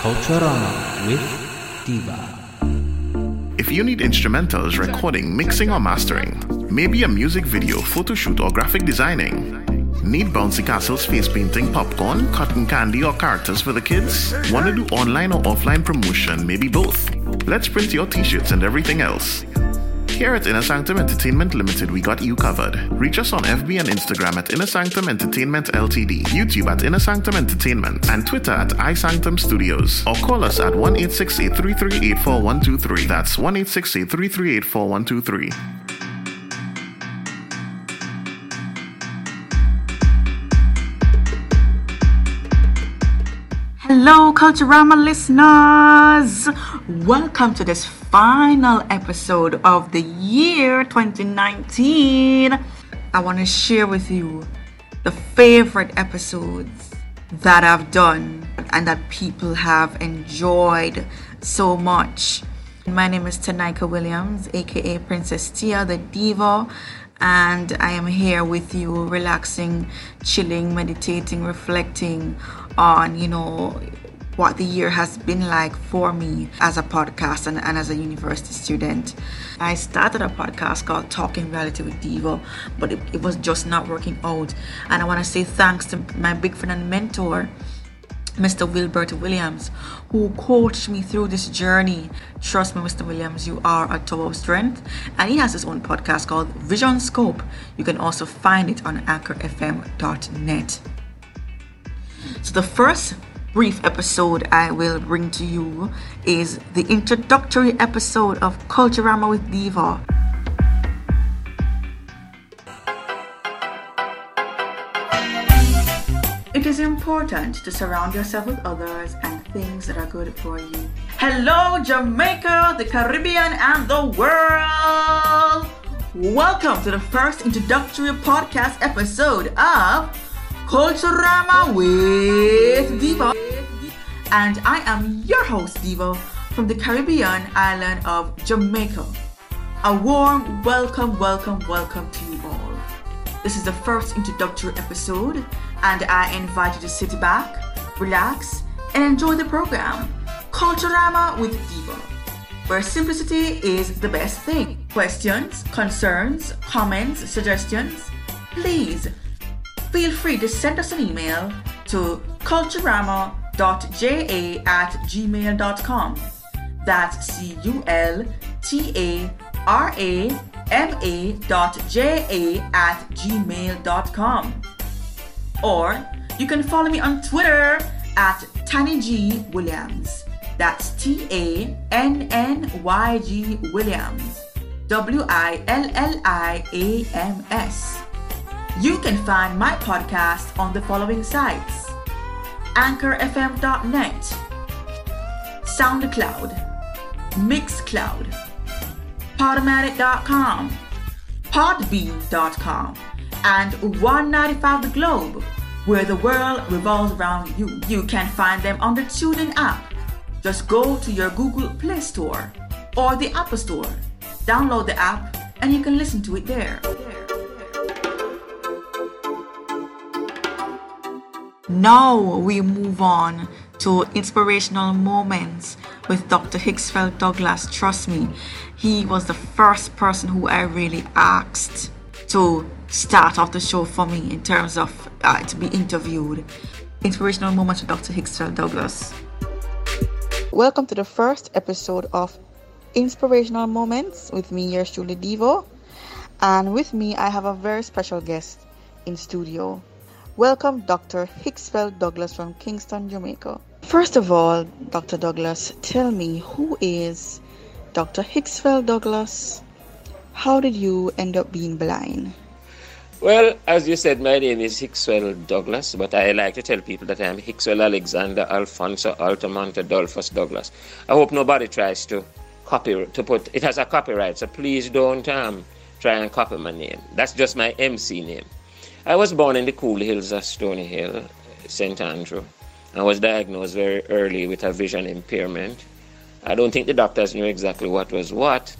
Culturama with Diva. If you need instrumentals, recording, mixing, or mastering, maybe a music video, photo shoot, or graphic designing, need bouncy castles, face painting, popcorn, cotton candy, or characters for the kids? Want to do online or offline promotion, maybe both? Let's print your t shirts and everything else. Here at Inner Sanctum Entertainment Limited, we got you covered. Reach us on FB and Instagram at Inner Sanctum Entertainment Ltd, YouTube at Inner Sanctum Entertainment, and Twitter at iSanctum Studios. Or call us at 1 84123 That's 1 84123 Hello, Culturama listeners! Welcome to this final episode of the year 2019. I want to share with you the favorite episodes that I've done and that people have enjoyed so much. My name is Tanika Williams, aka Princess Tia the Diva, and I am here with you, relaxing, chilling, meditating, reflecting on, you know, what the year has been like for me as a podcast and, and as a university student. I started a podcast called Talking Reality with Diva, but it, it was just not working out. And I want to say thanks to my big friend and mentor, Mr. Wilbert Williams, who coached me through this journey. Trust me, Mr. Williams, you are a tower of strength. And he has his own podcast called Vision Scope. You can also find it on anchorfm.net. So, the first brief episode I will bring to you is the introductory episode of Culturama with Diva. It is important to surround yourself with others and things that are good for you. Hello, Jamaica, the Caribbean, and the world! Welcome to the first introductory podcast episode of Culturama with Diva. And I am your host, Diva, from the Caribbean island of Jamaica. A warm welcome, welcome, welcome to you all. This is the first introductory episode, and I invite you to sit back, relax, and enjoy the program Culturama with Diva, where simplicity is the best thing. Questions, concerns, comments, suggestions? Please feel free to send us an email to culturama.ja at gmail.com. That's C U L T A R A M A dot J A at gmail.com. Or you can follow me on Twitter at Tanny G Williams. That's T A N N Y G Williams. W I L L I A M S. You can find my podcast on the following sites anchorfm.net, SoundCloud, Mixcloud, Podomatic.com, Podbean.com, and 195 The Globe, where the world revolves around you. You can find them on the TuneIn app. Just go to your Google Play Store or the Apple Store, download the app, and you can listen to it there. Now we move on to inspirational moments with Dr. Hicksfeld Douglas. Trust me, he was the first person who I really asked to start off the show for me in terms of uh, to be interviewed. Inspirational moments with Dr. Hicksfeld Douglas. Welcome to the first episode of Inspirational Moments with me, yours Diva. And with me, I have a very special guest in studio. Welcome Dr. Hicksfeld Douglas from Kingston, Jamaica. First of all, Dr. Douglas, tell me who is Dr. Hicksfeld Douglas? How did you end up being blind? Well, as you said, my name is Hickswell Douglas, but I like to tell people that I am Hickswell Alexander Alfonso Altamont Adolphus Douglas. I hope nobody tries to copy to put it has a copyright, so please don't um, try and copy my name. That's just my MC name. I was born in the cool hills of Stony Hill, St. Andrew. I was diagnosed very early with a vision impairment. I don't think the doctors knew exactly what was what,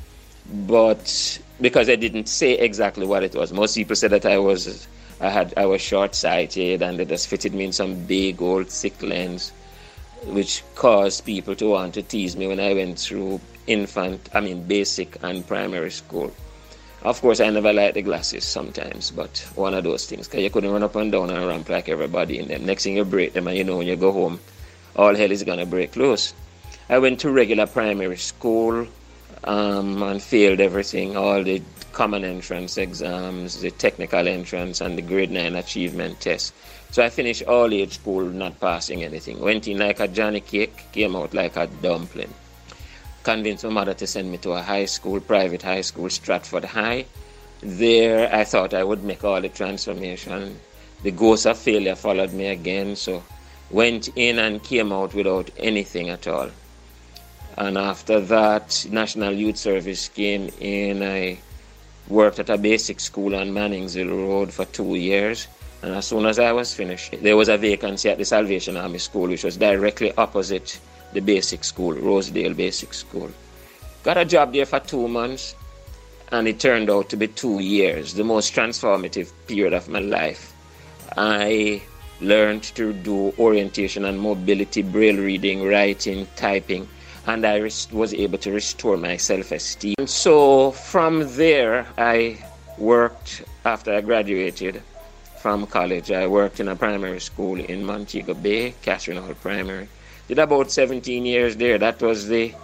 but because I didn't say exactly what it was. Most people said that I was I had I was short sighted and they just fitted me in some big old thick lens, which caused people to want to tease me when I went through infant I mean basic and primary school. Of course, I never liked the glasses sometimes, but one of those things. Because you couldn't run up and down and ramp like everybody in them. Next thing you break them, and you know when you go home, all hell is going to break loose. I went to regular primary school um, and failed everything, all the common entrance exams, the technical entrance, and the grade 9 achievement test. So I finished all age school not passing anything. Went in like a Johnny cake, came out like a dumpling convinced my mother to send me to a high school, private high school, Stratford High. There, I thought I would make all the transformation. The ghost of failure followed me again, so went in and came out without anything at all. And after that, National Youth Service came in. I worked at a basic school on Mannings Hill Road for two years. And as soon as I was finished, there was a vacancy at the Salvation Army School, which was directly opposite the basic school, Rosedale Basic School. Got a job there for two months, and it turned out to be two years, the most transformative period of my life. I learned to do orientation and mobility, braille reading, writing, typing, and I was able to restore my self esteem. And So from there, I worked after I graduated from college. I worked in a primary school in Montego Bay, Catherine Hall Primary did about 17 years there. That was the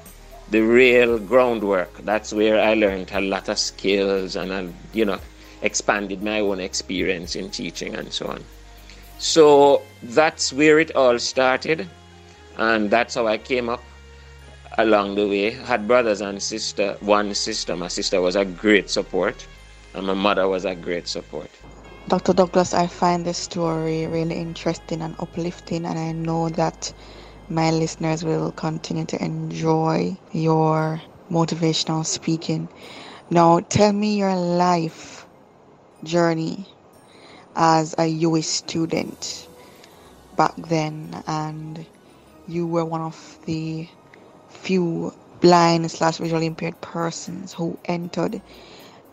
the real groundwork. That's where I learned a lot of skills and I, you know, expanded my own experience in teaching and so on. So that's where it all started, and that's how I came up along the way. Had brothers and sister, one sister. My sister was a great support, and my mother was a great support. Dr. Douglas, I find this story really interesting and uplifting, and I know that my listeners will continue to enjoy your motivational speaking. Now, tell me your life journey as a US student back then, and you were one of the few blind slash visually impaired persons who entered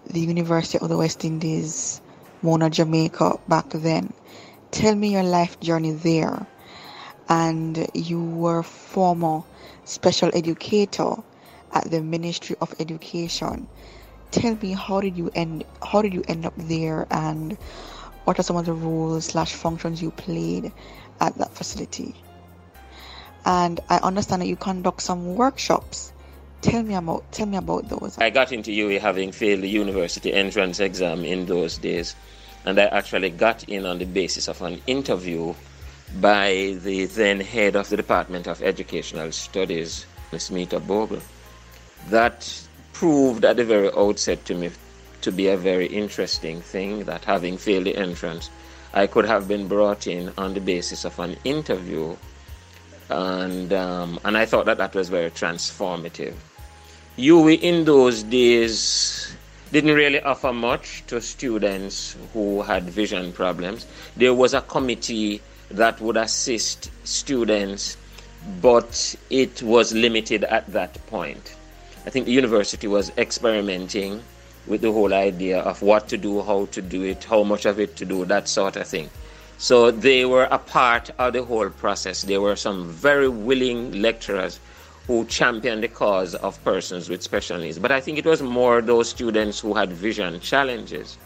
the University of the West Indies, Mona, Jamaica back then. Tell me your life journey there and you were former special educator at the Ministry of Education. Tell me how did you end how did you end up there and what are some of the roles slash functions you played at that facility? And I understand that you conduct some workshops. Tell me about tell me about those. I got into UWI having failed the university entrance exam in those days, and I actually got in on the basis of an interview by the then head of the Department of Educational Studies, Ms. Mita Bogle. That proved at the very outset to me to be a very interesting thing that having failed the entrance, I could have been brought in on the basis of an interview, and um, and I thought that that was very transformative. UWI in those days didn't really offer much to students who had vision problems. There was a committee that would assist students, but it was limited at that point. I think the university was experimenting with the whole idea of what to do, how to do it, how much of it to do, that sort of thing. So they were a part of the whole process. There were some very willing lecturers who championed the cause of persons with special needs. But I think it was more those students who had vision challenges.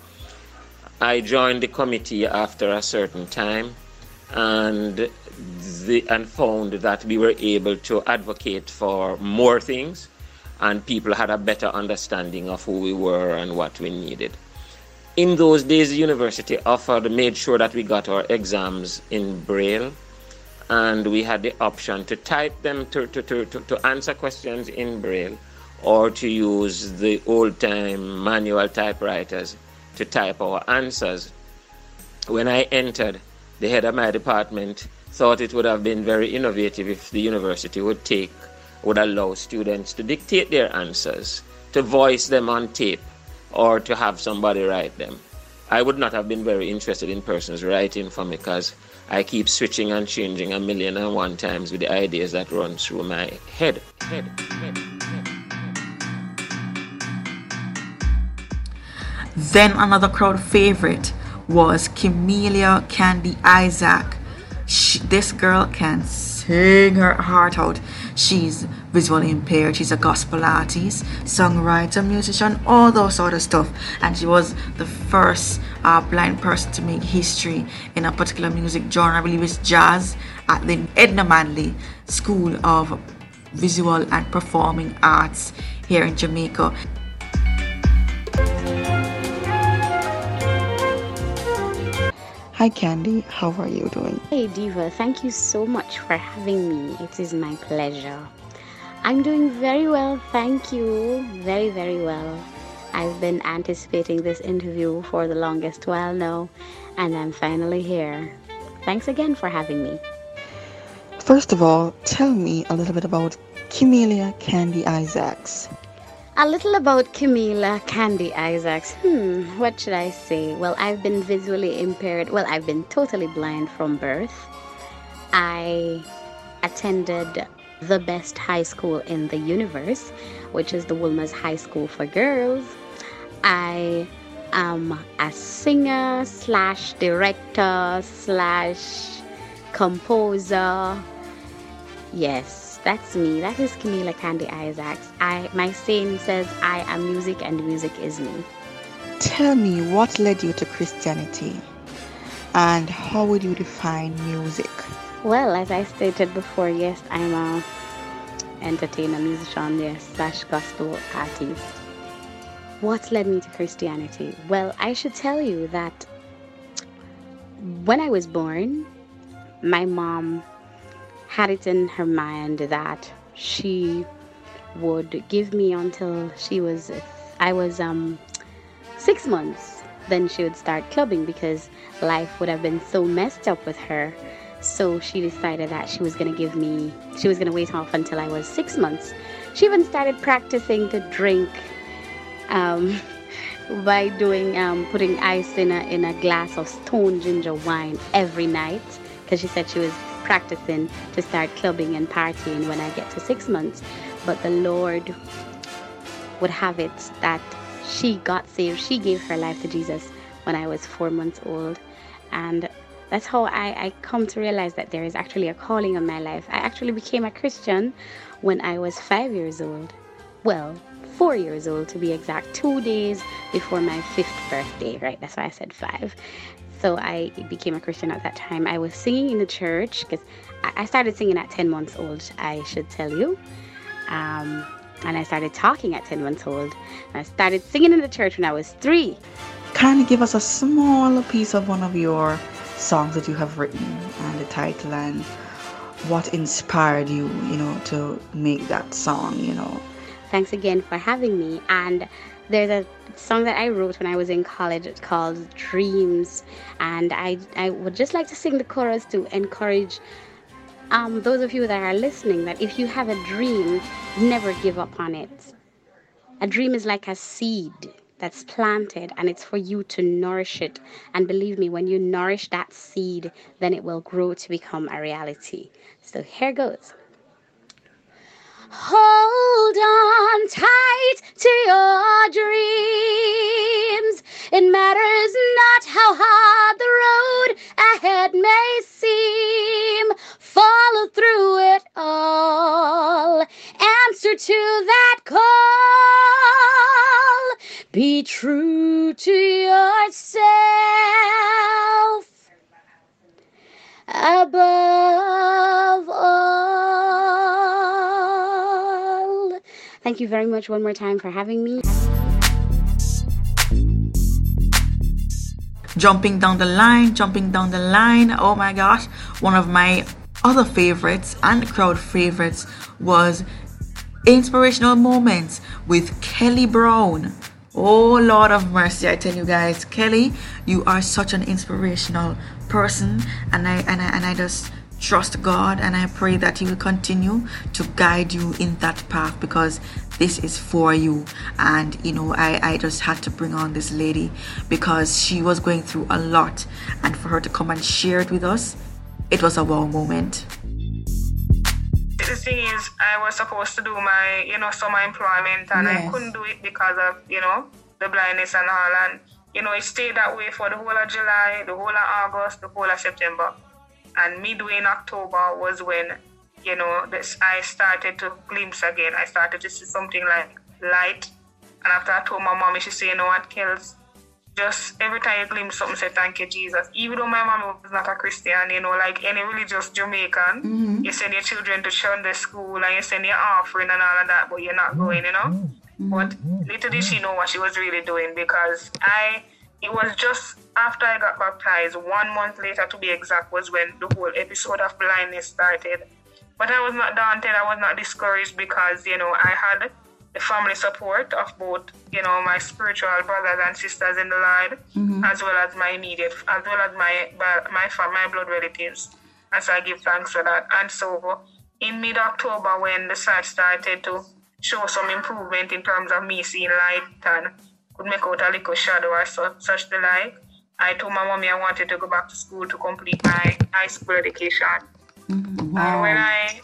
I joined the committee after a certain time and the, and found that we were able to advocate for more things and people had a better understanding of who we were and what we needed. In those days, the university offered, made sure that we got our exams in Braille, and we had the option to type them, to, to, to, to, answer questions in Braille, or to use the old time manual typewriters to type our answers. When I entered, the head of my department thought it would have been very innovative if the university would take would allow students to dictate their answers, to voice them on tape, or to have somebody write them. I would not have been very interested in persons writing for me because I keep switching and changing a million and one times with the ideas that run through my head. head, head, head. Then another crowd favorite was Camelia Candy Isaac. She, this girl can sing her heart out. She's visually impaired. She's a gospel artist, songwriter, musician, all those sort of stuff. And she was the first uh, blind person to make history in a particular music genre. I believe it's jazz at the Edna Manley School of Visual and Performing Arts here in Jamaica. Hi Candy, how are you doing? Hey Diva, thank you so much for having me. It is my pleasure. I'm doing very well, thank you. Very, very well. I've been anticipating this interview for the longest while now, and I'm finally here. Thanks again for having me. First of all, tell me a little bit about Camelia Candy Isaacs. A little about Camila Candy Isaacs. Hmm, what should I say? Well, I've been visually impaired. Well, I've been totally blind from birth. I attended the best high school in the universe, which is the Wolmer's High School for Girls. I am a singer slash director slash composer. Yes, that's me. That is Camila Candy Isaacs. I my saying says I am music and music is me. Tell me what led you to Christianity and how would you define music? Well, as I stated before, yes, I'm a entertainer, musician, yes, slash gospel artist. What led me to Christianity? Well, I should tell you that when I was born, my mom had it in her mind that she would give me until she was I was um 6 months then she would start clubbing because life would have been so messed up with her. So she decided that she was going to give me she was going to wait off until I was 6 months. She even started practicing to drink um, by doing um, putting ice in a in a glass of stone ginger wine every night because she said she was practicing to start clubbing and partying when I get to six months. But the Lord would have it that she got saved. She gave her life to Jesus when I was four months old. And that's how I, I come to realize that there is actually a calling on my life. I actually became a Christian when I was five years old. Well, four years old to be exact, two days before my fifth birthday, right? That's why I said five. So I became a Christian at that time. I was singing in the church because I started singing at 10 months old, I should tell you. Um, and I started talking at 10 months old. I started singing in the church when I was three. Kindly give us a small piece of one of your songs that you have written and the title and what inspired you, you know, to make that song, you know. Thanks again for having me. And there's a song that I wrote when I was in college. It's called Dreams, and I I would just like to sing the chorus to encourage um, those of you that are listening that if you have a dream, never give up on it. A dream is like a seed that's planted and it's for you to nourish it. And believe me, when you nourish that seed, then it will grow to become a reality. So here goes. Hold on tight to your dreams. It matters not how hard the road ahead may seem. Follow through it all. Answer to that call. Be true to yourself. Above all. Thank you very much one more time for having me. jumping down the line, jumping down the line. Oh my gosh, one of my other favorites and crowd favorites was Inspirational Moments with Kelly Brown. Oh Lord of mercy, I tell you guys, Kelly, you are such an inspirational person, and I and I and I just trust God and I pray that He will continue to guide you in that path because this is for you. And you know, I, I just had to bring on this lady because she was going through a lot, and for her to come and share it with us, it was a wow moment. The thing is, I was supposed to do my, you know, summer employment, and Yes. I couldn't do it because of, you know, the blindness and all. And you know, it stayed that way for the whole of July, the whole of August, the whole of September, and midway in October was when, you know, this I started to glimpse again. I started to see something like light, and after I told my mommy, she said, "You know what, Kels." Just every time you glimpse something, say thank you, Jesus. Even though my mom was not a Christian, you know, like any religious Jamaican, mm-hmm. you send your children to Sunday school and you send your offering and all of that, but you're not going, you know. Mm-hmm. But little did she know what she was really doing because I, it was just after I got baptized, one month later to be exact, was when the whole episode of blindness started. But I was not daunted, I was not discouraged because, you know, I had the family support of both, you know, my spiritual brothers and sisters in the Lord, mm-hmm. as well as my immediate, as well as my my my blood relatives. And so I give thanks for that. And so in mid October, when the sight started to show some improvement in terms of me seeing light and could make out a little shadow or so, such the like, I told my mommy I wanted to go back to school to complete my high school education. Mm-hmm. And when I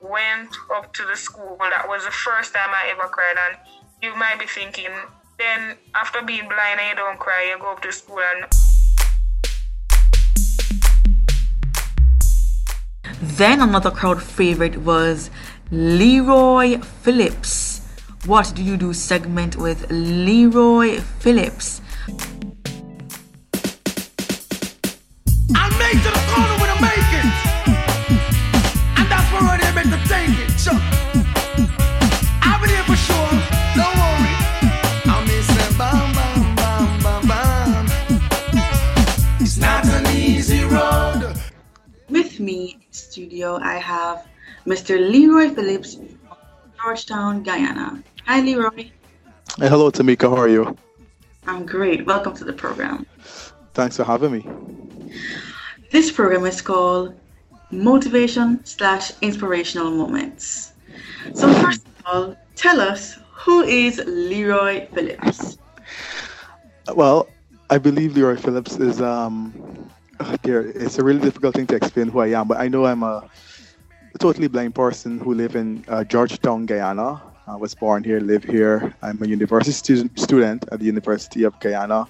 went up to the school, that was the first time I ever cried. And you might be thinking, then after being blind and you don't cry, you go up to school and Then another crowd favorite was Leroy Phillips. What do you do segment with Leroy Phillips? I make to the corner when I make it. And that's where I make to take it. So, I'll be there for sure. Don't worry. I'm missing bam, bam, bam, bam, bam. It's not an easy road. With me in studio, I have Mr. Leroy Phillips from Georgetown, Guyana. Hi, Leroy. Hey, hello, Tamika. How are you? I'm great. Welcome to the program. Thanks for having me. This program is called Motivation slash Inspirational Moments. So, first of all, tell us who is Leroy Phillips? Well, I believe Leroy Phillips is um, there. It's a really difficult thing to explain who I am, but I know I'm a, a totally blind person who live in uh, Georgetown, Guyana. I was born here, live here. I'm a university student, student at the University of Guyana.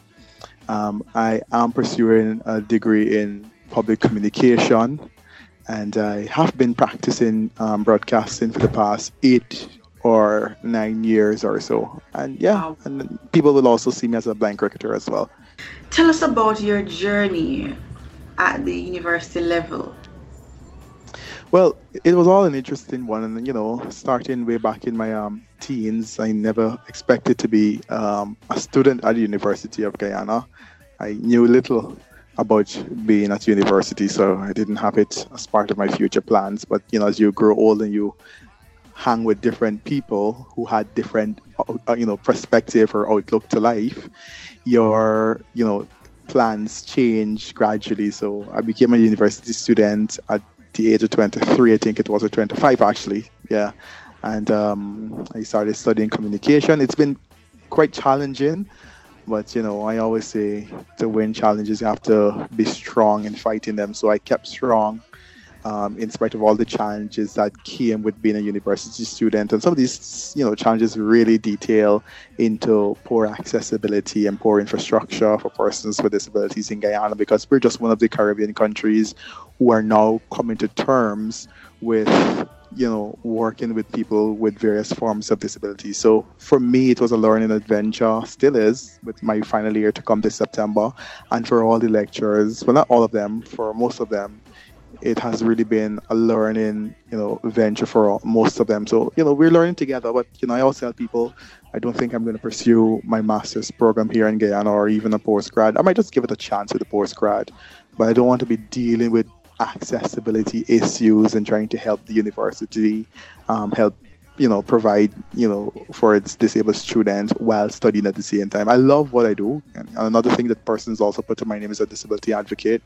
Um, I am pursuing a degree in public communication, and I have been practicing um, broadcasting for the past eight or nine years or so. And yeah, Wow. and people will also see me as a blind cricketer as well. Tell us about your journey at the university level. Well, it was all an interesting one, and you know, starting way back in my um, teens, I never expected to be um, a student at the University of Guyana. I knew little about being at university, so I didn't have it as part of my future plans. But you know, as you grow old and you hang with different people who had different, uh, you know, perspective or outlook to life, your, you know, plans change gradually. So I became a university student at the age of 23, I think it was, or 25 actually. Yeah. And um, I started studying communication. It's been quite challenging, but you know, I always say to win challenges, you have to be strong in fighting them. So I kept strong um, in spite of all the challenges that came with being a university student. And some of these, you know, challenges really detail into poor accessibility and poor infrastructure for persons with disabilities in Guyana because we're just one of the Caribbean countries who are now coming to terms with you know working with people with various forms of disability so for me it was a learning adventure still is with my final year to come this september and for all the lecturers well not all of them for most of them it has really been a learning, you know, venture for all, most of them. So, you know, we're learning together. But, you know, I always tell people, I don't think I'm going to pursue my master's program here in Guyana or even a postgrad. I might just give it a chance with a postgrad, but I don't want to be dealing with accessibility issues and trying to help the university um, help you know, provide, you know, for its disabled students while studying at the same time. I love what I do. And another thing that persons also put to my name is a disability advocate.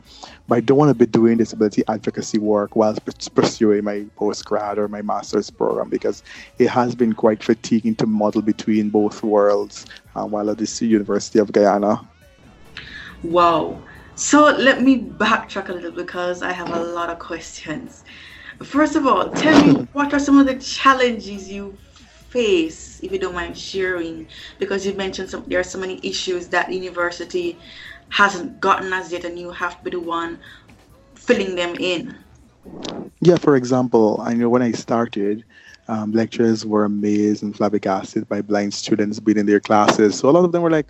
But I don't want to be doing disability advocacy work while pursuing my postgrad or my master's program because it has been quite fatiguing to model between both worlds uh, while at the University of Guyana. Wow. So let me backtrack a little because I have a lot of questions. First of all, tell me what are some of the challenges you face, if you don't mind sharing, because you mentioned some, there are so many issues that the university hasn't gotten as yet, and you have to be the one filling them in. Yeah, for example, I know when I started, um, lecturers were amazed and flabbergasted by blind students being in their classes. So a lot of them were like,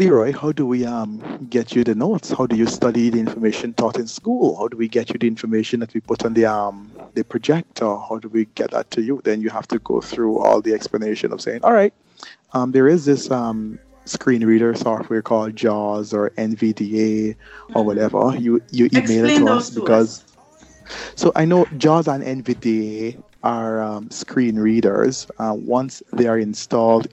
Leroy, how do we um, get you the notes? How do you study the information taught in school? How do we get you the information that we put on the um, the projector? How do we get that to you? Then you have to go through all the explanation of saying, all right, um, there is this um, screen reader software called JAWS or NVDA or whatever. You you email Explain it to us because. So I know JAWS and NVDA are um, screen readers. Uh, once they are installed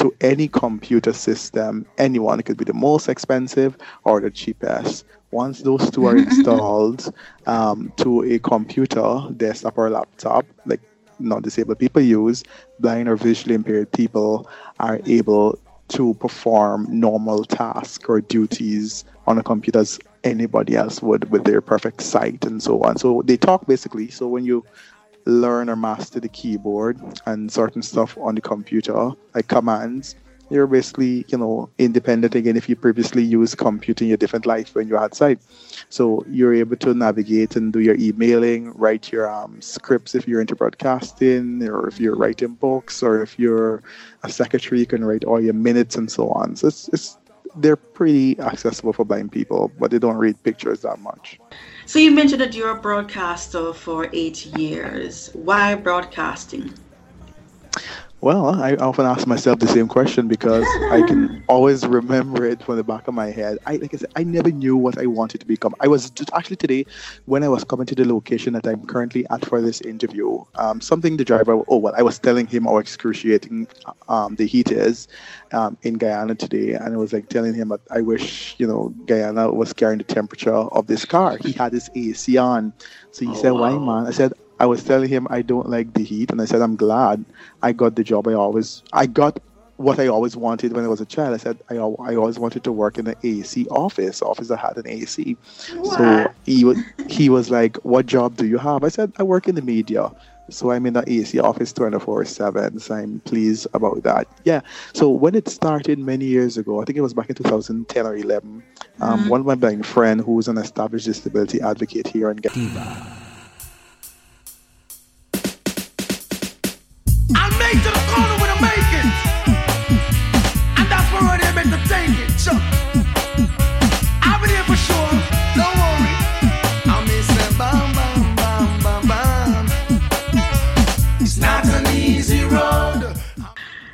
to any computer system, anyone. It could be the most expensive or the cheapest. Once those two are installed um, to a computer, desktop or laptop, like non-disabled people use, blind or visually impaired people are able to perform normal tasks or duties on a computer as anybody else would with their perfect sight and so on. So they talk basically. So when you learn or master the keyboard and certain stuff on the computer, like commands, you're basically, you know, independent again if you previously used computing your different life when you're outside. So you're able to navigate and do your emailing, write your um, scripts if you're into broadcasting, or if you're writing books, or if you're a secretary, you can write all your minutes and so on. So it's, it's they're pretty accessible for blind people, but they don't read pictures that much. So you mentioned that you're a broadcaster for eight years. Why broadcasting? Well, I often ask myself the same question because I can always remember it from the back of my head. I like I said, I never knew what I wanted to become. I was just actually today when I was coming to the location that I'm currently at for this interview. Um, something the driver. Oh well, I was telling him how excruciating um, the heat is um, in Guyana today, and I was like telling him that I wish you know Guyana was carrying the temperature of this car. He had his AC on, so he Oh, said, "Why, man?" I said, I was telling him I don't like the heat, and I said I'm glad I got the job I always I got what I always wanted when I was a child. I said I, I always wanted to work in an AC office, office that had an AC. So he was he was like, "What job do you have?" I said, "I work in the media." So I'm in the AC office 24 7. So I'm pleased about that. Yeah. So when it started many years ago, I think it was back in 2010 or 11, um, one of my blind friend who was an established disability advocate here in Guyana.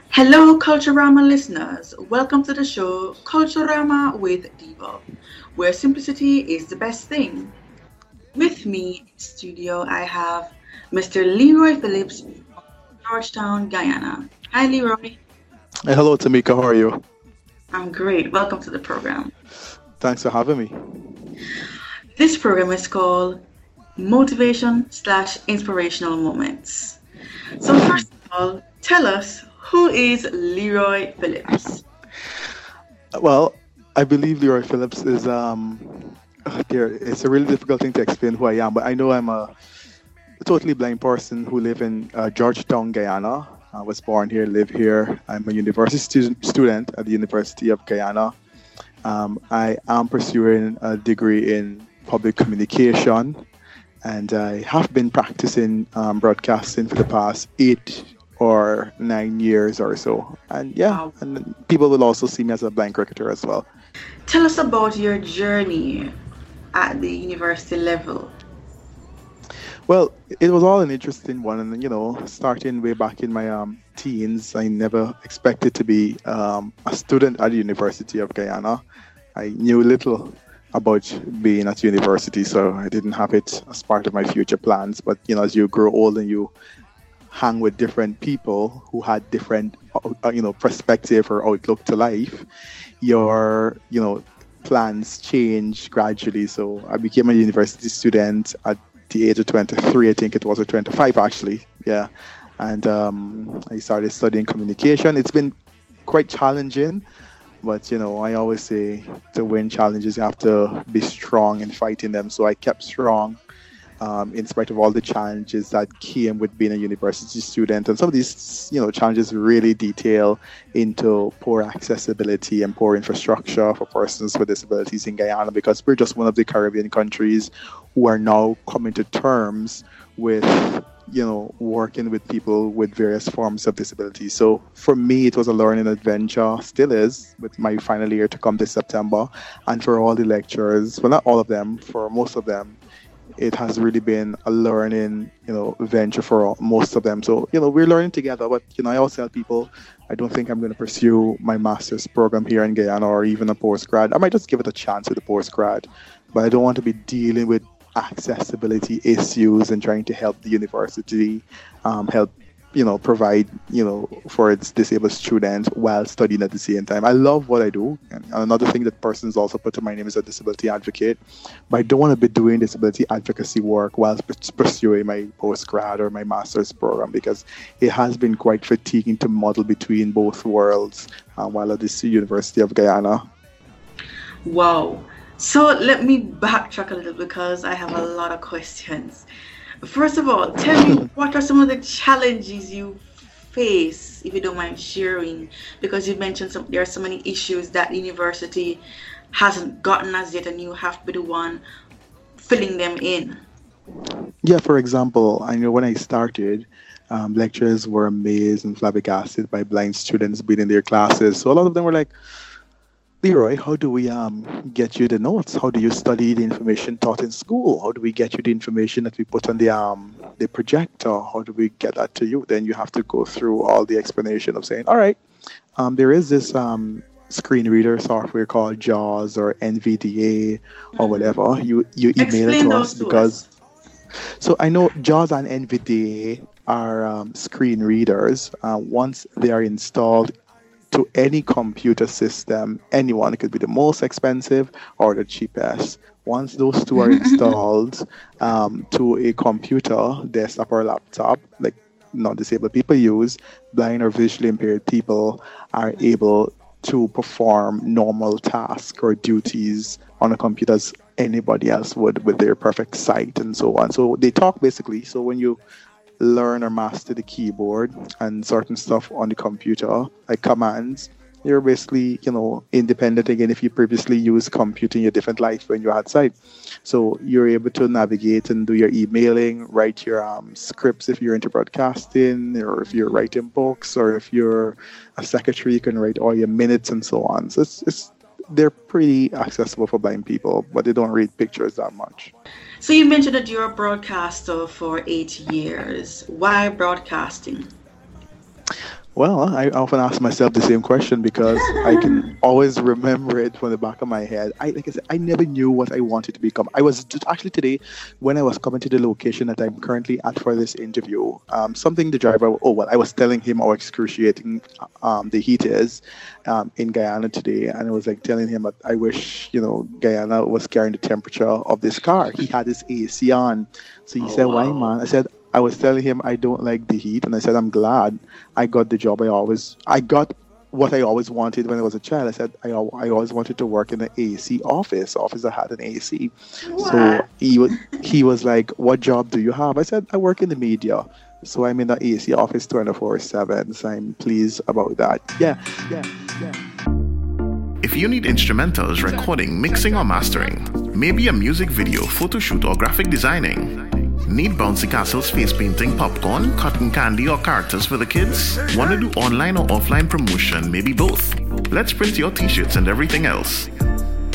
Hello, Culturama listeners. Welcome to the show Culturama with Diva, where simplicity is the best thing. With me in studio, I have Mr. Leroy Phillips Georgetown, Guyana. Hi, Leroy. Hey, hello, Tamika. How are you? I'm great. Welcome to the program. Thanks for having me. This program is called Motivation slash Inspirational Moments. So, first of all, tell us who is Leroy Phillips? Well, I believe Leroy Phillips is um there it's a really difficult thing to explain who I am, but I know I'm a totally blind person who live in uh, Georgetown, Guyana. I was born here, live here. I'm a university student, student at the University of Guyana. Um, I am pursuing a degree in public communication, and I have been practicing um, broadcasting for the past eight or nine years or so. And yeah, and people will also see me as a blind cricketer as well. Tell us about your journey at the university level. Well, it was all an interesting one, and you know, starting way back in my um, teens, I never expected to be um, a student at the University of Guyana. I knew little about being at university, so I didn't have it as part of my future plans. But you know, as you grow old and you hang with different people who had different, uh, you know, perspective or outlook to life, your, you know, plans change gradually. So I became a university student at the age of 23, I think it was, or 25 actually. Yeah. And um, I started studying communication. It's been quite challenging, but you know, I always say to win challenges, you have to be strong in fighting them. So I kept strong um, in spite of all the challenges that came with being a university student. And some of these, you know, challenges really detail into poor accessibility and poor infrastructure for persons with disabilities in Guyana because we're just one of the Caribbean countries who are now coming to terms with you know, working with people with various forms of disability. So for me, it was a learning adventure, still is, with my final year to come this September. And for all the lecturers, well, not all of them, for most of them, it has really been a learning, you know, venture for most of them. So, you know, we're learning together. But, you know, I also tell people I don't think I'm going to pursue my master's program here in Guyana or even a postgrad. I might just give it a chance with a postgrad, but I don't want to be dealing with accessibility issues and trying to help the university um, help you know provide you know for its disabled students while studying at the same time. I love what i do. And another thing that persons also put to my name is a disability advocate. But i don't want to be doing disability advocacy work while pursuing my postgrad or my master's program because it has been quite fatiguing to model between both worlds uh, while at the university of guyana. Wow so let me backtrack a little because i have a lot of questions First of all, tell me what are some of the challenges you face, if you don't mind sharing, because you mentioned some, there are so many issues that university hasn't gotten as yet, and you have to be the one filling them in. Yeah, for example, I know when I started, um, lecturers were amazed and flabbergasted by blind students being in their classes. So a lot of them were like, Leroy, how do we um, get you the notes? How do you study the information taught in school? How do we get you the information that we put on the um, the projector? How do we get that to you? Then you have to go through all the explanation of saying, all right, um, there is this um, screen reader software called JAWS or NVDA or whatever. You you email Explain it to us because. So I know JAWS and NVDA are um, screen readers. Uh, once they are installed to any computer system, anyone. It could be the most expensive or the cheapest. Once those two are installed um, to a computer, desktop or laptop, like non disabled people use, blind or visually impaired people are able to perform normal tasks or duties on a computer as anybody else would with their perfect sight and so on. So they talk basically. So when you learn or master the keyboard and certain stuff on the computer, like commands, you're basically, you know, independent again if you previously used computing in your different life when you're outside. So you're able to navigate and do your emailing, write your um, scripts if you're into broadcasting, or if you're writing books, or if you're a secretary, you can write all your minutes and so on. So it's, it's they're pretty accessible for blind people, but they don't read pictures that much. So you mentioned that you're a broadcaster for eight years. Why broadcasting? Well, I often ask myself the same question because I can always remember it from the back of my head. I like I said, I never knew what I wanted to become. I was just actually today when I was coming to the location that I'm currently at for this interview. Um, something the driver. Oh well, I was telling him how excruciating um, the heat is um, in Guyana today, and I was like telling him that I wish you know Guyana was carrying the temperature of this car. He had his AC on, so he oh, said, wow. "Why, man?" I said, I was telling him I don't like the heat, and I said I'm glad I got the job I always I got what I always wanted when I was a child. I said I, I always wanted to work in an AC office, office that had an AC. What? So he was he was like, "What job do you have?" I said, "I work in the media." So I'm in the AC office 24/7. So I'm pleased about that. Yeah, yeah, yeah. If you need instrumentals, recording, mixing, or mastering, maybe a music video, photo shoot, or graphic designing. Need bouncy castles, face painting, popcorn, cotton candy, or characters for the kids? Want to do online or offline promotion? Maybe both. Let's print your t shirts and everything else.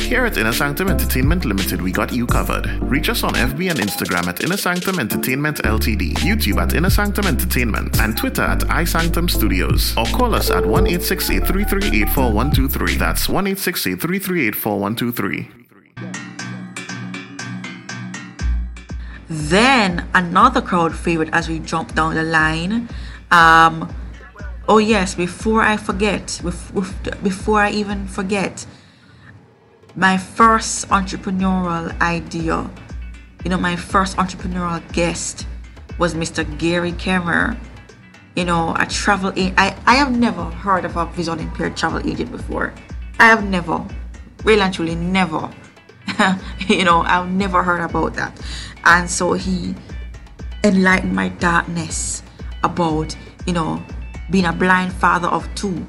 Here at Inner Sanctum Entertainment Limited, we got you covered. Reach us on FB and Instagram at Inner Sanctum Entertainment Ltd, YouTube at Inner Sanctum Entertainment, and Twitter at iSanctum Studios. Or call us at 1 That's 1 Then another crowd favorite as we jump down the line. Um, oh yes, before I forget, before I even forget, my first entrepreneurial idea, you know, my first entrepreneurial guest was Mr. Gary Kemmer. You know, a travel I, I have never heard of a visual impaired travel agent before. I have never, really and truly never. you know, I've never heard about that. And so he enlightened my darkness about, you know, being a blind father of two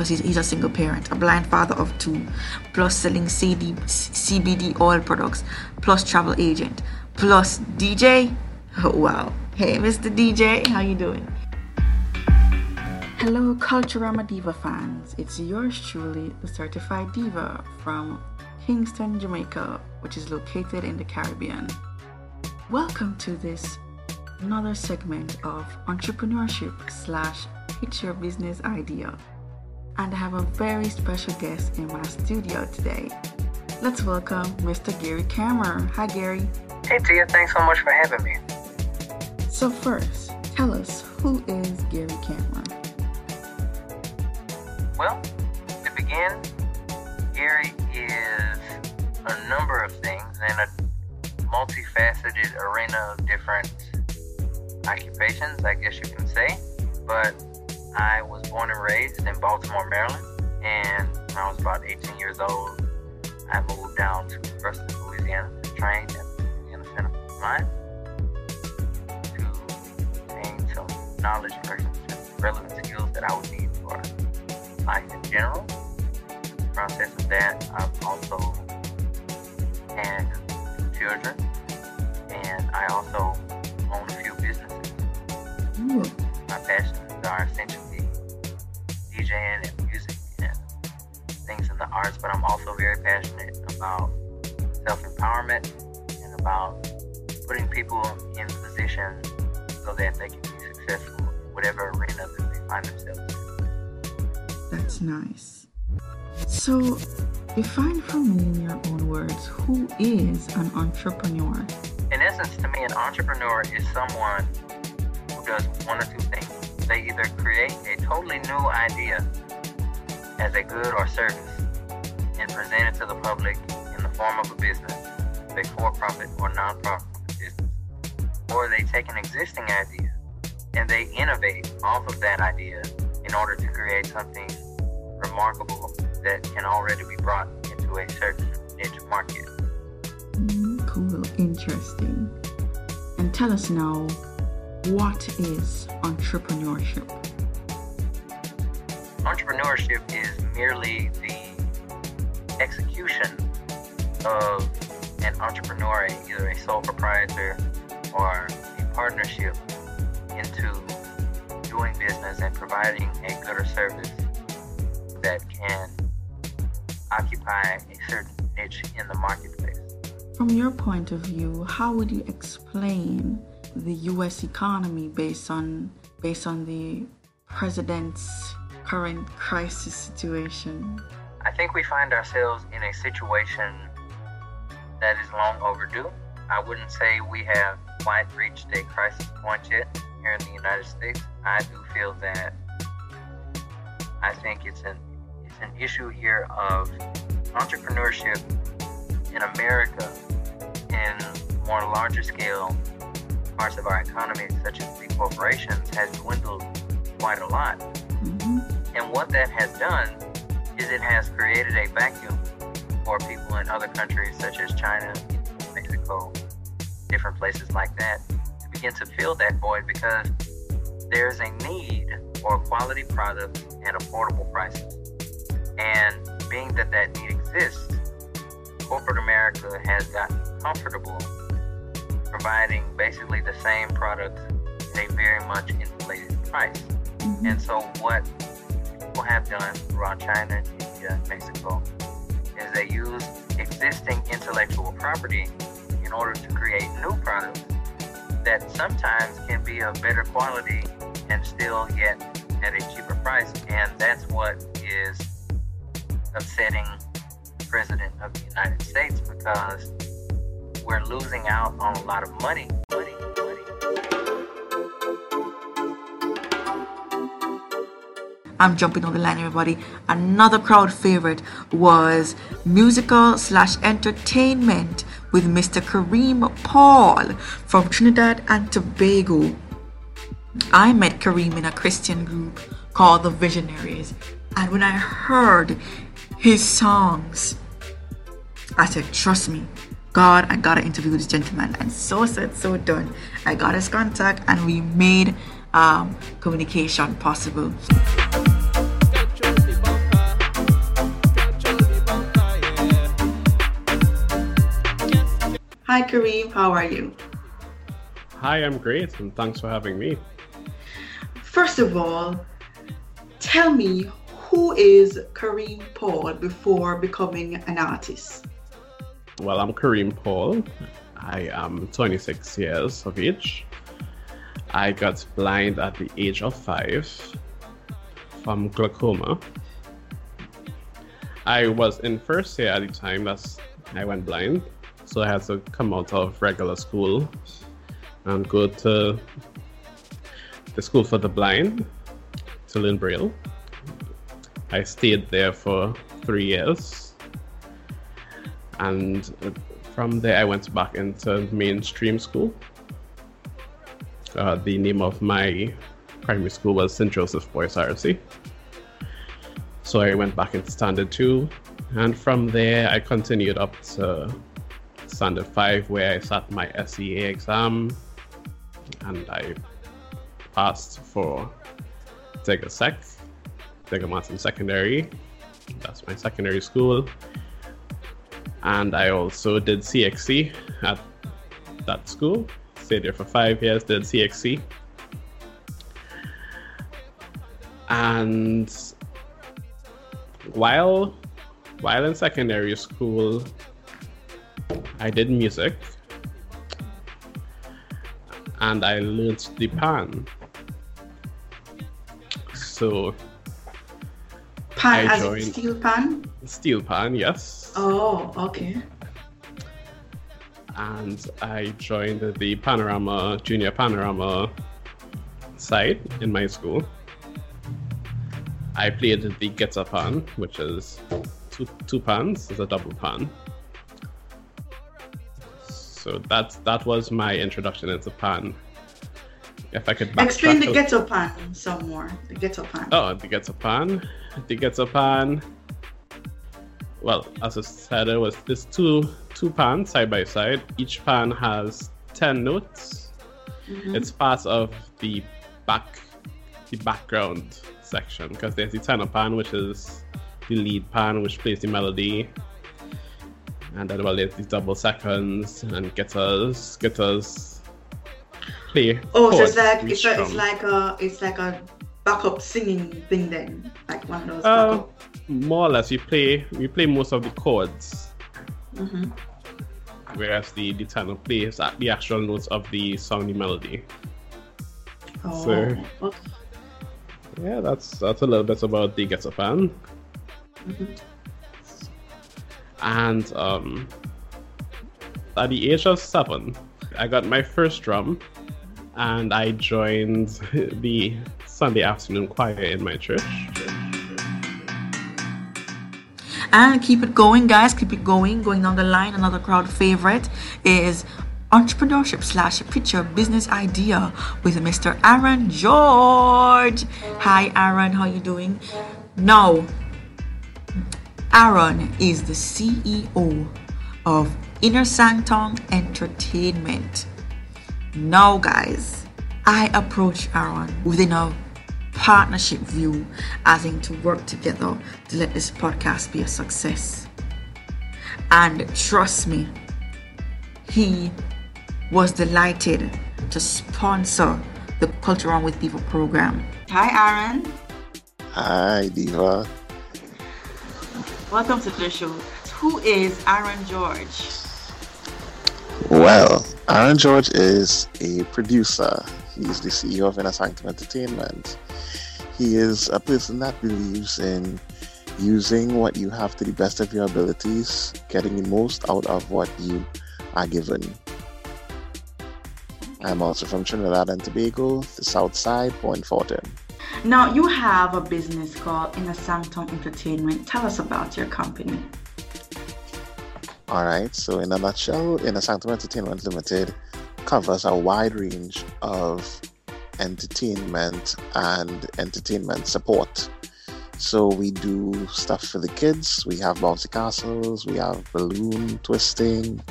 because he's, he's a single parent, a blind father of two, plus selling CD, CBD oil products, plus travel agent, plus DJ. Oh, wow. Hey, Mr. DJ, how you doing? Hello, Culturama Diva fans. It's yours truly, the certified diva from Kingston, Jamaica, which is located in the Caribbean. Welcome to this another segment of entrepreneurship slash pitch your business idea. And I have a very special guest in my studio today. Let's welcome Mr. Gary Cameron. Hi, Gary. Hey, Tia. Thanks so much for having me. So, first, tell us who is Gary Cameron? Well, to begin, Gary is a number of things and a multifaceted arena of different occupations, I guess you can say. But I was born and raised in Baltimore, Maryland, and when I was about 18 years old, I moved down to University Louisiana to train at the Center to gain some knowledge and relevant skills that I would need for life in general. In the process of that, I've also had children, and I also own a few businesses. Ooh. My passions are essentially DJing and music and things in the arts, but I'm also very passionate about self empowerment and about putting people in positions so that they can be successful in whatever arena that they find themselves in. That's nice. So, define for me in your own words who is an entrepreneur? In essence, to me, an entrepreneur is someone who does one or two things they either create a totally new idea as a good or service and present it to the public in the form of a business, a for-profit or non-profit business, or they take an existing idea and they innovate off of that idea in order to create something remarkable that can already be brought into a certain niche market. Mm, cool, interesting. And tell us now what is entrepreneurship? Entrepreneurship is merely the execution of an entrepreneur, either a sole proprietor or a partnership, into doing business and providing a good or service that can occupy a certain niche in the marketplace. From your point of view, how would you explain the U.S. economy based on based on the president's current crisis situation? I think we find ourselves in a situation that is long overdue. I wouldn't say we have quite reached a crisis point yet here in the United States. I do feel that I think it's an an issue here of entrepreneurship in America in more larger scale parts of our economy, such as big corporations, has dwindled quite a lot. Mm-hmm. And what that has done is it has created a vacuum for people in other countries, such as China, Mexico, different places like that, to begin to fill that void because there's a need for quality products and affordable prices. And being that that need exists, corporate America has gotten comfortable providing basically the same products at a very much inflated price. Mm-hmm. And so what people have done throughout China, India, Mexico is they use existing intellectual property in order to create new products that sometimes can be of better quality and still get at a cheaper price. And that's what is upsetting President of the United States because we're losing out on a lot of money. money, money. I'm jumping on the line, everybody. Another crowd favorite was musical slash entertainment with Mr. Kareem Paul from Trinidad and Tobago. I met Kareem in a Christian group called the Visionaries, and when I heard his songs, I said, Trust me, God, I gotta interview this gentleman. And so said, so done. I got his contact, and we made um, communication possible. Hi, Kareem. How are you? Hi, I'm great, and thanks for having me. First of all, tell me who is Kareem Paul before becoming an artist? Well, I'm Kareem Paul. I am 26 years of age. I got blind at the age of five from glaucoma. I was in first year at the time that I went blind, so I had to come out of regular school and go to the school for the blind to learn Braille. I stayed there for three years, and from there I went back into mainstream school. Uh, the name of my primary school was St. Joseph Boys RC. So I went back into Standard 2, and from there I continued up to Standard 5, where I sat my SEA exam and I passed for Diego Sec, Tega Martin Secondary. That's my secondary school. And I also did CXC at that school. Stayed there for five years, did CXC. And while while in secondary school, I did music and I learned the pan. So Pan I as in joined- steel pan? steel pan, yes. Oh, okay. And I joined the Panorama Junior Panorama side in my school. I played the guitar pan, which is two, two pans, it's a double pan. So that that was my introduction into pan. If I could Explain the a- ghetto pan some more. The ghetto pan. Oh, the ghetto pan. The a pan. Well, as I said, it was this two two pans side by side. Each pan has ten notes. Mhm. It's part of the back the background section because there's the tenor pan, which is the lead pan, which plays the melody. And then well, there's the double seconds and guitars. Guitars play. Oh, so it's like it's, a, it's like a it's like a backup singing thing then, like one of those. Uh, backup. more or less, we play we play most of the chords, Mhm. whereas the the tenor plays at the actual notes of the song, the melody. Oh, So okay. yeah, that's that's a little bit about the guitar pan. Mhm. And um, at the age of seven, I got my first drum, and I joined the Sunday afternoon choir in my church. And keep it going, guys. Keep it going. Going down the line, another crowd favorite is entrepreneurship slash picture business idea with Mr. Aaron George. Hi, Aaron. How you doing? Now, Aaron is the CEO of Inner Sanctum Entertainment. Now, guys, I approach Aaron within a partnership view, as in to work together to let this podcast be a success. And trust me, he was delighted to sponsor the Culture On with People program. Hi, Aaron. Hi, Diva. Welcome to the show. Who is Aaron George? Well, Aaron George is a producer. He's the CEO of Inner Sanctum Entertainment. He is a person that believes in using what you have to the best of your abilities, getting the most out of what you are given. I'm also from Trinidad and Tobago, the south side, Point Fortin. Now, you have a business called Inner Sanctum Entertainment. Tell us about your company. All right, so in a nutshell, Inner Sanctum Entertainment Limited covers a wide range of entertainment and entertainment support. So we do stuff for the kids. We have bouncy castles, we have balloon twisting,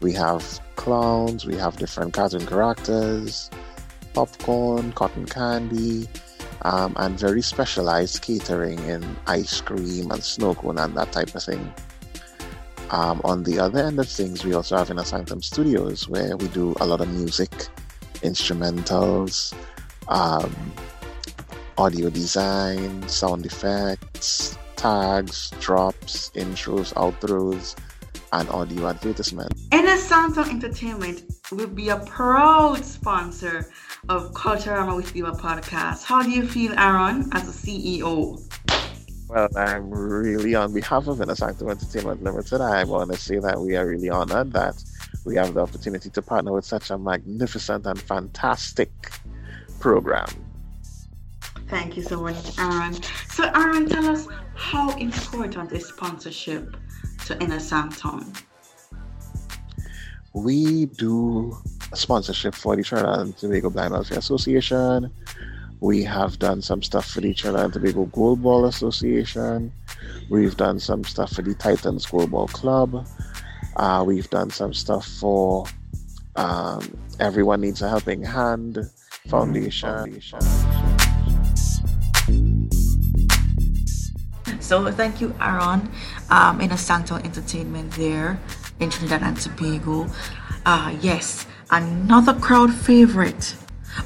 we have clowns, we have different cartoon characters, popcorn, cotton candy, um, and very specialized catering in ice cream and snow cone and that type of thing. Um, on the other end of things, we also have Inner Sanctum Studios where we do a lot of music, instrumentals, um, audio design, sound effects, tags, drops, intros, outros, and audio advertisement. Inner Sanctum Entertainment will be a proud sponsor of Culturama with Diva podcast. How do you feel, Aaron, as a CEO? Well, I'm really on behalf of Inner Sanctum Entertainment Limited. I want to say that we are really honored that we have the opportunity to partner with such a magnificent and fantastic program. Thank you so much, Aaron. So, Aaron, tell us how important is sponsorship to Inner Sanctum? We do a sponsorship for the Trinidad and Tobago Blind Welfare Association. We have done some stuff for the Trinidad and Tobago Goalball Association. We've done some stuff for the Titans Goalball Club. Uh, we've done some stuff for um, Everyone Needs a Helping Hand Foundation. So thank you, Aaron, um, Inner Sanctum Entertainment there in Trinidad and Tobago. Uh, yes, another crowd favorite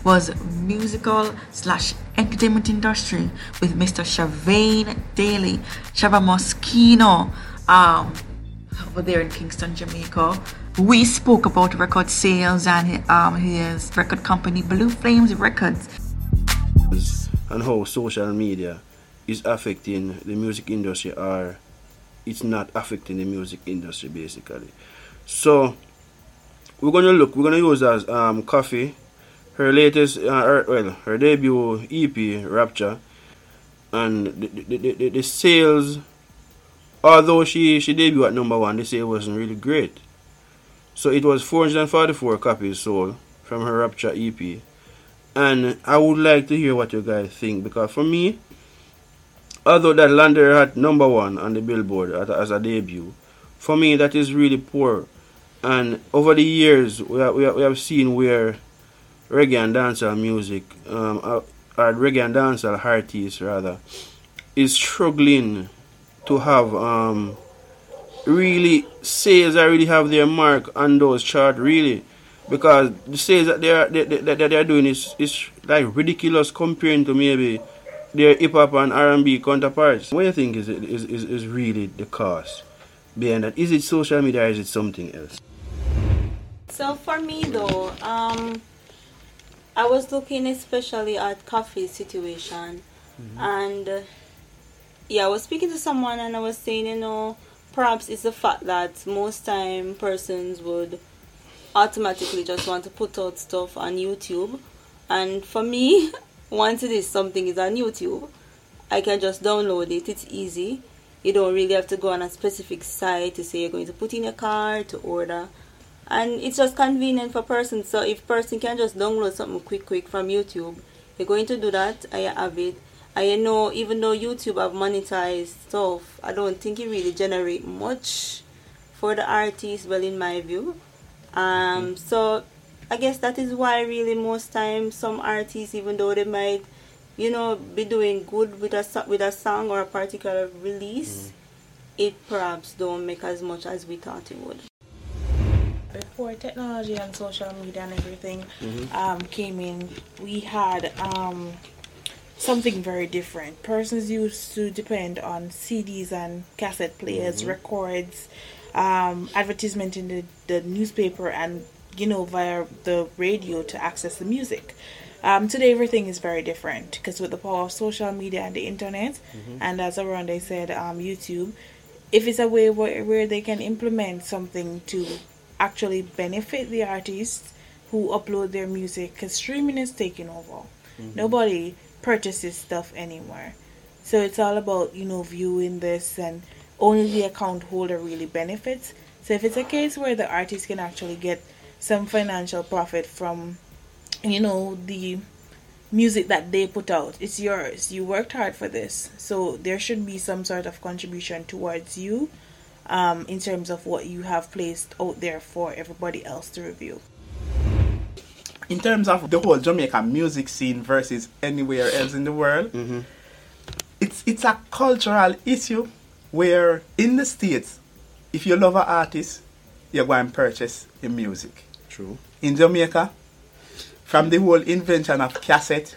was musical slash entertainment industry with Mr. Shavane Daly, Shava Moschino, um, over there in Kingston, Jamaica. We spoke about record sales and um, his record company, Blue Flames Records. And how social media is affecting the music industry or it's not affecting the music industry basically. So we're gonna look, we're gonna use as um, Koffee, her latest, uh, her, well, her debut EP, Rapture, and the, the, the, the, sales, although she, she debuted at number one, the sale wasn't really great. So it was 444 copies sold from her Rapture EP. And I would like to hear what you guys think because for me, although that landed at number one on the Billboard as a debut, for me that is really poor. And over the years, we have, we have, we have seen where reggae and dancehall music, um, or reggae and dancehall artists rather, is struggling to have um, really says I really have their mark on those charts really because the sales that they are they, that they are doing is is like ridiculous comparing to maybe their hip hop and R and B counterparts. What do you think is, is is is really the cause behind that? Is it social media or is it something else? So for me though, um, I was looking especially at Koffee situation, mm-hmm. and uh, yeah, I was speaking to someone and I was saying, you know, perhaps it's the fact that most time persons would automatically just want to put out stuff on YouTube, and for me, once it is something is on YouTube, I can just download it. It's easy. You don't really have to go on a specific site to say you're going to put in a card to order. And it's just convenient for person. So if person can just download something quick quick from YouTube, you're going to do that, I have it. I know even though YouTube have monetized stuff, I don't think it really generate much for the artist, well in my view. Um so I guess that is why really most times some artists, even though they might, you know, be doing good with a with a song or a particular release, mm. it perhaps don't make as much as we thought it would. Before technology and social media and everything Mhm. um, came in, we had um, something very different. Persons used to depend on CDs and cassette players, Mhm. records, um, advertisement in the, the newspaper, and you know via the radio to access the music. Um, today everything is very different because with the power of social media and the internet, Mhm. and as they said, um, YouTube, if it's a way where, where they can implement something to actually benefit the artists who upload their music because streaming is taking over. Mhm. Nobody purchases stuff anymore. So it's all about, you know, viewing this and only the account holder really benefits. So if it's a case where the artist can actually get some financial profit from, you know, the music that they put out, it's yours. You worked hard for this. So there should be some sort of contribution towards you um, in terms of what you have placed out there for everybody else to review. In terms of the whole Jamaican music scene versus anywhere else in the world, mm-hmm. it's it's a cultural issue where in the states, if you love an artist, you go and purchase your music. True. In Jamaica, from the whole invention of cassette,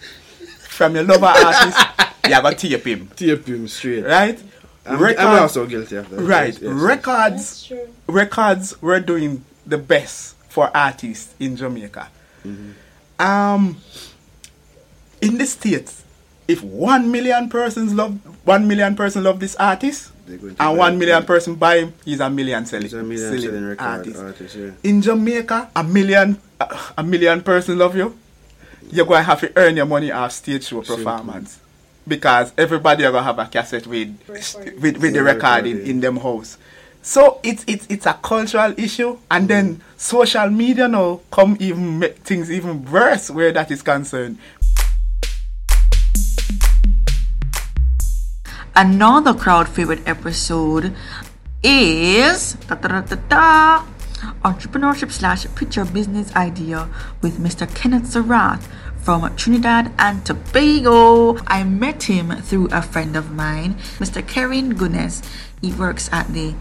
from your lover an artist, you go tape him. Tape him straight. Right? I'm, I'm also guilty of that. Right. Yes, yes. records records were doing the best for artists in Jamaica. Mm-hmm. Um in the States, if one million persons love one million person love this artist and to buy one it, million person buy him, he's a million selling, He's a million selling selling record artist. artist, yeah. In Jamaica, a million a, a million person love you. You're going to have to earn your money off stage show performance. Because everybody are gonna have a cassette with with, with the Yeah, record in, record, in them house. So it's it's it's a cultural issue and then mm. social media now come even make things even worse where that is concerned. Another crowd favorite episode is da, da, da, da, da, entrepreneurship slash picture business idea with Mr. Kenneth Stewart from Trinidad and Tobago. I met him through a friend of mine, Mr. Kevin Gunes. He works at the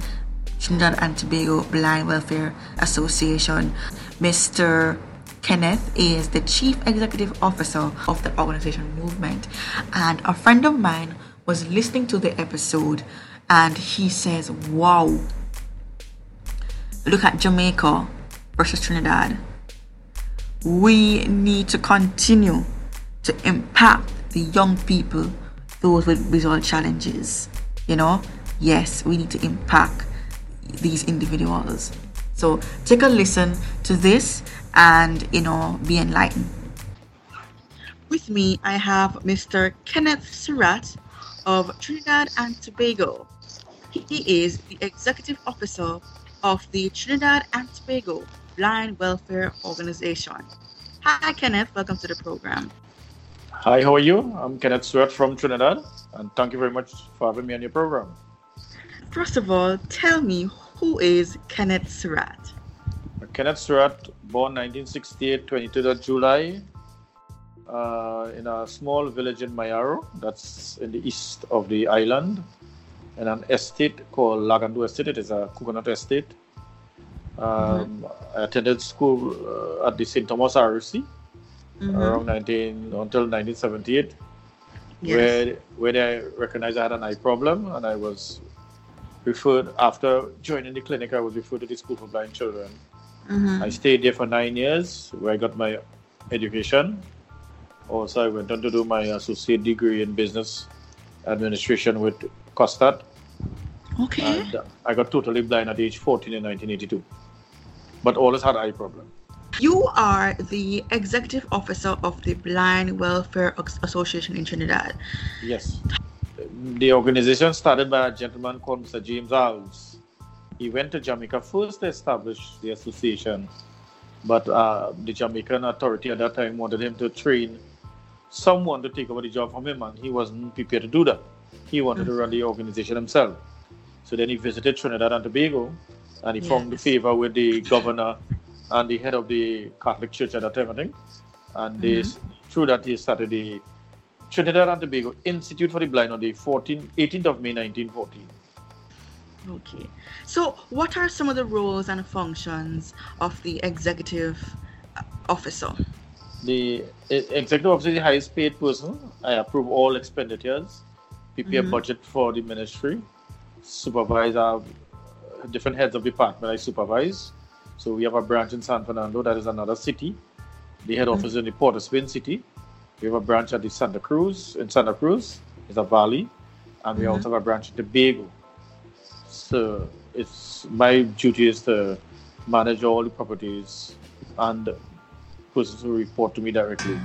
Trinidad and Tobago Blind Welfare Association. Mr. Kenneth is the Chief Executive Officer of the organization movement. And a friend of mine was listening to the episode and he says, Wow, look at Jamaica versus Trinidad. We need to continue to impact the young people, those with visual challenges. You know, yes, we need to impact these individuals. So take a listen to this and you know be enlightened. With me, I have Mr. Kenneth Stewart of Trinidad and Tobago. He is the executive officer of the Trinidad and Tobago Blind Welfare Organization. Hi, Kenneth. Welcome to the program. Hi, how are you? I'm Kenneth Stewart from Trinidad, and thank you very much for having me on your program. First of all, tell me who is Kenneth Stewart? Kenneth Stewart, born 1968, 22nd of July, uh, in a small village in Mayaro, that's in the east of the island, in an estate called Lagandu Estate. It is a coconut estate. Um, I attended school uh, at the St. Thomas RC Mhm. around 19 until 1978, Yes. where where I recognized I had an eye problem, and I was referred after joining the clinic. I was referred to the school for blind children. Mhm. I stayed there for nine years, where I got my education. Also, I went on to do my associate degree in business administration with COSTAATT. Okay. And I got totally blind at age 14 in 1982, but always had eye problem. You are the executive officer of the Blind Welfare Association in Trinidad. Yes. The organization started by a gentleman called Mr. James Alves. He went to Jamaica first to establish the association, but uh, the Jamaican authority at that time wanted him to train someone to take over the job from him, and he wasn't prepared to do that. He wanted to run the organization himself. So then he visited Trinidad and Tobago, and he found the favor with the governor and the head of the Catholic Church at that time, I think. And they, Mhm. through that, he started the Trinidad and Tobago Institute for the Blind on the 14th, 18th of May 1914. Okay. So, what are some of the roles and functions of the executive uh, officer? The executive officer is the highest paid person. I approve all expenditures, prepare Mhm. budget for the ministry, supervise our uh, different heads of department I supervise. So we have a branch in San Fernando, that is another city. The head office in the Port of Spain city. We have a branch at the Santa Cruz, in Santa Cruz, it's a valley. And we Mhm. also have a branch in Tobago. So it's my duty is to manage all the properties and persons who report to me directly.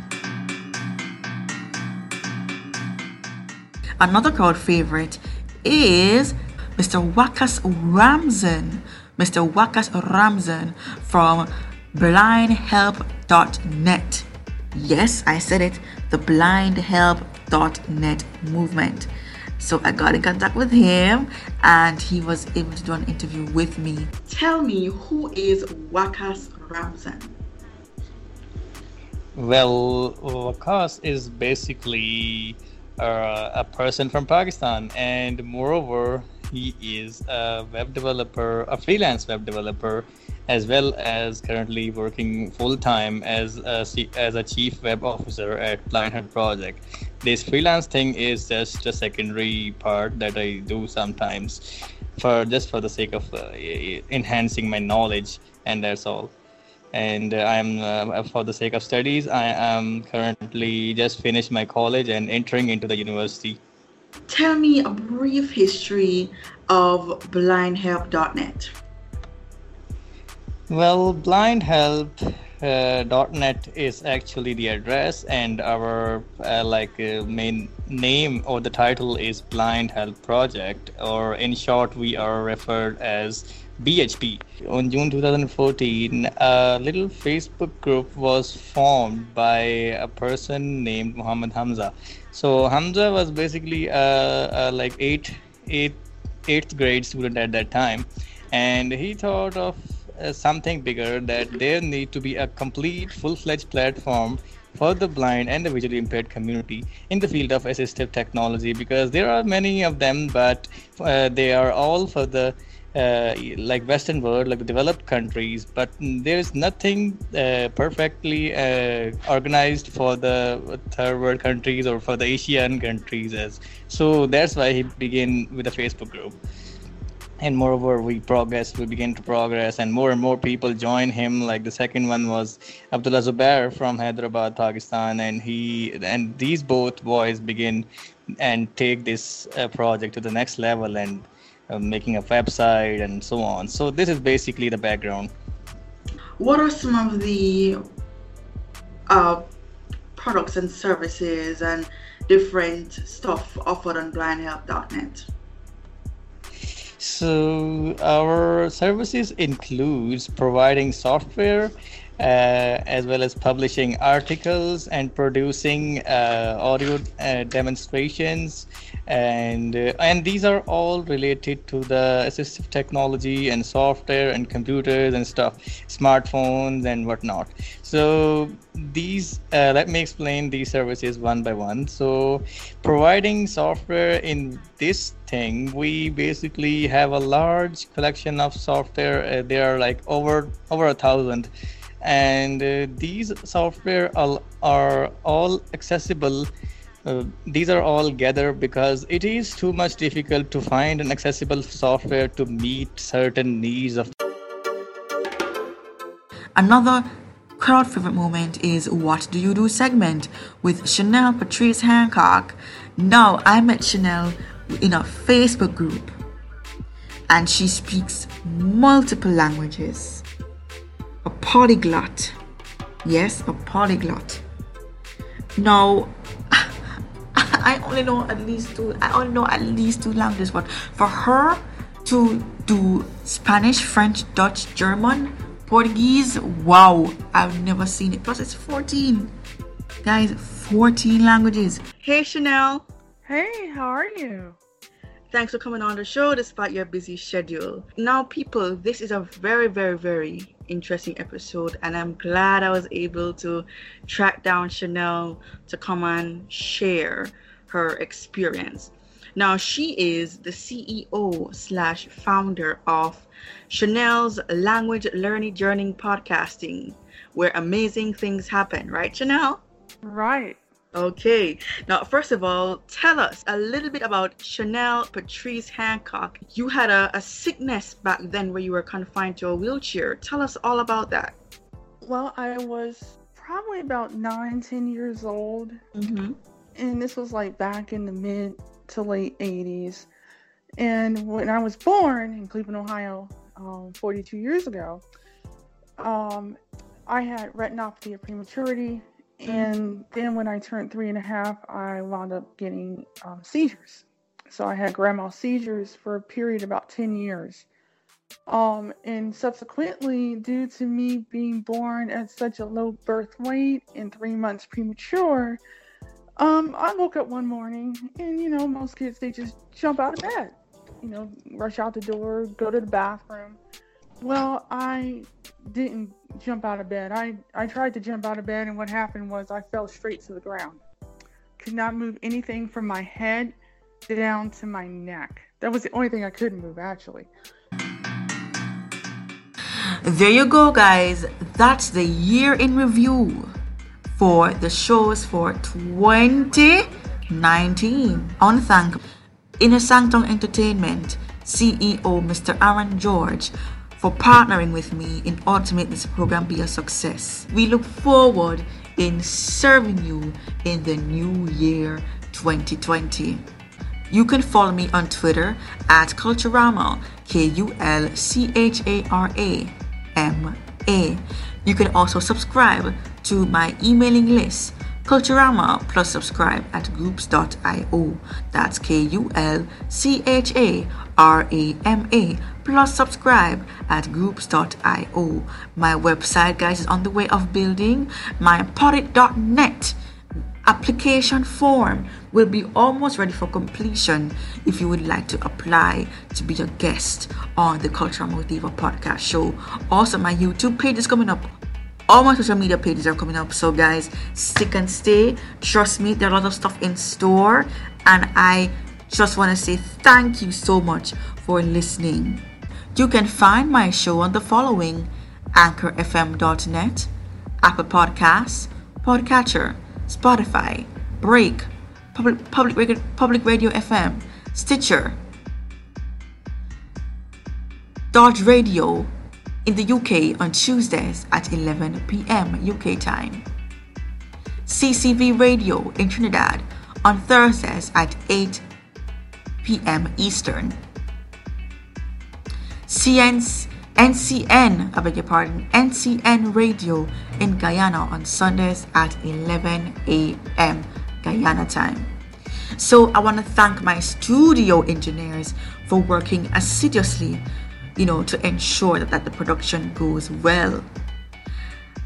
Another crowd favorite is Mr. Wakas Ramzan. Mr. Wakas Ramzan from blindhelp.net. Yes, I said it, the blindhelp.net movement. So I got in contact with him and he was able to do an interview with me. Tell me, who is Wakas Ramzan? Well, Wakas is basically uh, a person from Pakistan, and moreover, he is a web developer, a freelance web developer, as well as currently working full time as a, as a chief web officer at Blindhelp Project. This freelance thing is just a secondary part that I do sometimes, for just for the sake of uh, enhancing my knowledge, and that's all and uh, I'm uh, for the sake of studies. I am currently just finished my college and entering into the university. Tell me a brief history of blindhelp.net. Well, blindhelp.net uh, is actually the address, and our uh, like uh, main name or the title is Blind Help Project, or in short, we are referred as BHP. On June 2014, a little Facebook group was formed by a person named Muhammad Hamza. So Hamza was basically a, a like eight, eight, eighth grade student at that time, and he thought of uh, something bigger that there need to be a complete, full-fledged platform for the blind and the visually impaired community in the field of assistive technology because there are many of them, but uh, they are all for the uh, like Western world, like the developed countries, but there is nothing uh, perfectly uh, organized for the third world countries or for the Asian countries. As so, that's why he began with a Facebook group. And moreover, we progressed, we began to progress, and more and more people join him. Like the second one was Abdullah Zubair from Hyderabad, Pakistan, and he and these both boys begin and take this uh, project to the next level and uh, making a website and so on. So this is basically the background. What are some of the uh, products and services and different stuff offered on blindhelp.net? So our services includes providing software uh, as well as publishing articles and producing uh, audio uh, demonstrations. And uh, and these are all related to the assistive technology and software and computers and stuff smartphones and whatnot. So these uh, let me explain these services one by one. So providing software in this thing we basically have a large collection of software. Uh, there are like over over a thousand and uh, these software are, are all accessible. Uh, these are all gathered because it is too much difficult to find an accessible software to meet certain needs of another crowd favorite moment is what do you do segment with chanel patrice hancock. Now i met chanel in a facebook group and she speaks multiple languages polyglot. Yes, a polyglot. Now, I only know at least two. I only know at least two languages, but for her to do Spanish, French, Dutch, German, Portuguese, wow, I've never seen it. Plus, it's 14. Guys, 14 languages. Hey, Chanel. Hey, how are you? Thanks for coming on the show despite your busy schedule. Now, people, this is a very, very, very interesting episode, and I'm glad I was able to track down Chanel to come and share her experience. Now, she is the CEO slash founder of Chanel's Language Learning Journey Podcasting, where amazing things happen, right, Chanel? Right. Okay, now first of all, tell us a little bit about Chanel Patrice Hancock. You had a, a sickness back then where you were confined to a wheelchair. Tell us all about that. Well, I was probably about nine, ten years old. Mm-hmm. And this was like back in the mid to late 80s. And when I was born in Cleveland, Ohio, um, 42 years ago, um, I had retinopathy of prematurity, and then when I turned three and a half, I wound up getting um, seizures. So I had grand mal seizures for a period about 10 years. Um, and subsequently, due to me being born at such a low birth weight and three months premature, um, I woke up one morning and you know, most kids they just jump out of bed, you know, rush out the door, go to the bathroom. Well, I didn't jump out of bed. I, I tried to jump out of bed, and what happened was I fell straight to the ground. Could not move anything from my head down to my neck. That was the only thing I couldn't move, actually. There you go, guys. That's the year in review for the shows for 2019. I want to thank Inner Sanctum Entertainment CEO Mr. Aaron George for partnering with me in order to make this program be a success. We look forward in serving you in the new year 2020. You can follow me on Twitter at Culturama, K U L C H A R A M A. You can also subscribe to my emailing list, Culturama plus subscribe at groups.io. That's K U L C H A R A M A plus subscribe at groups.io. My website, guys, is on the way of building. My podit.net application form will be almost ready for completion if you would like to apply to be a guest on the Culturama Diva podcast show. Also, my YouTube page is coming up. All my social media pages are coming up. So, guys, stick and stay. Trust me, there are a lot of stuff in store, and I just want to say thank you so much for listening. You can find my show on the following anchorfm.net, Apple Podcasts, Podcatcher, Spotify, Break, Public, Public, Radio, Public Radio FM, Stitcher, Dodge Radio in the UK on Tuesdays at 11 p.m. UK time. CCV Radio in Trinidad on Thursdays at 8 p.m. Eastern. CN's NCN, I beg your pardon, NCN Radio in Guyana on Sundays at 11 a.m. Guyana time. So I want to thank my studio engineers for working assiduously, you know, to ensure that, that the production goes well.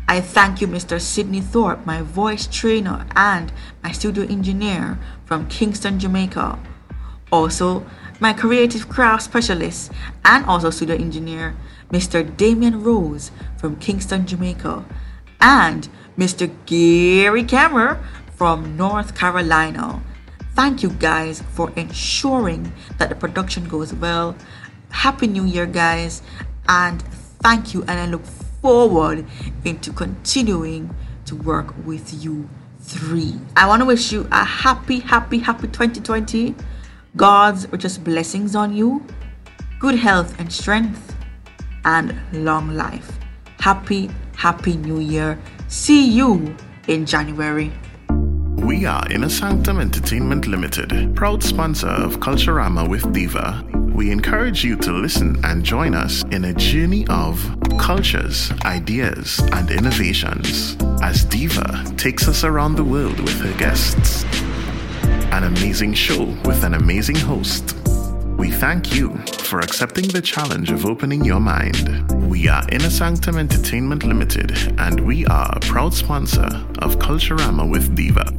I thank you, Mr. Sidney Thorpe, my voice trainer and my studio engineer from Kingston, Jamaica. Also, my creative craft specialist and also studio engineer, Mr. Damian Rose from Kingston, Jamaica, and Mr. Gary Cameron from North Carolina. Thank you guys for ensuring that the production goes well. Happy New Year, guys, and thank you. And I look forward into continuing to work with you three. I want to wish you a happy, happy, happy 2020. God's richest blessings on you, good health and strength, and long life. Happy, happy new year. See you in January. We are Inner Sanctum Entertainment Limited, proud sponsor of Culturama with Diva. We encourage you to listen and join us in a journey of cultures, ideas, and innovations as Diva takes us around the world with her guests. An amazing show with an amazing host. We thank you for accepting the challenge of opening your mind. We are Inner Sanctum Entertainment Limited, and we are a proud sponsor of Culturama with Diva.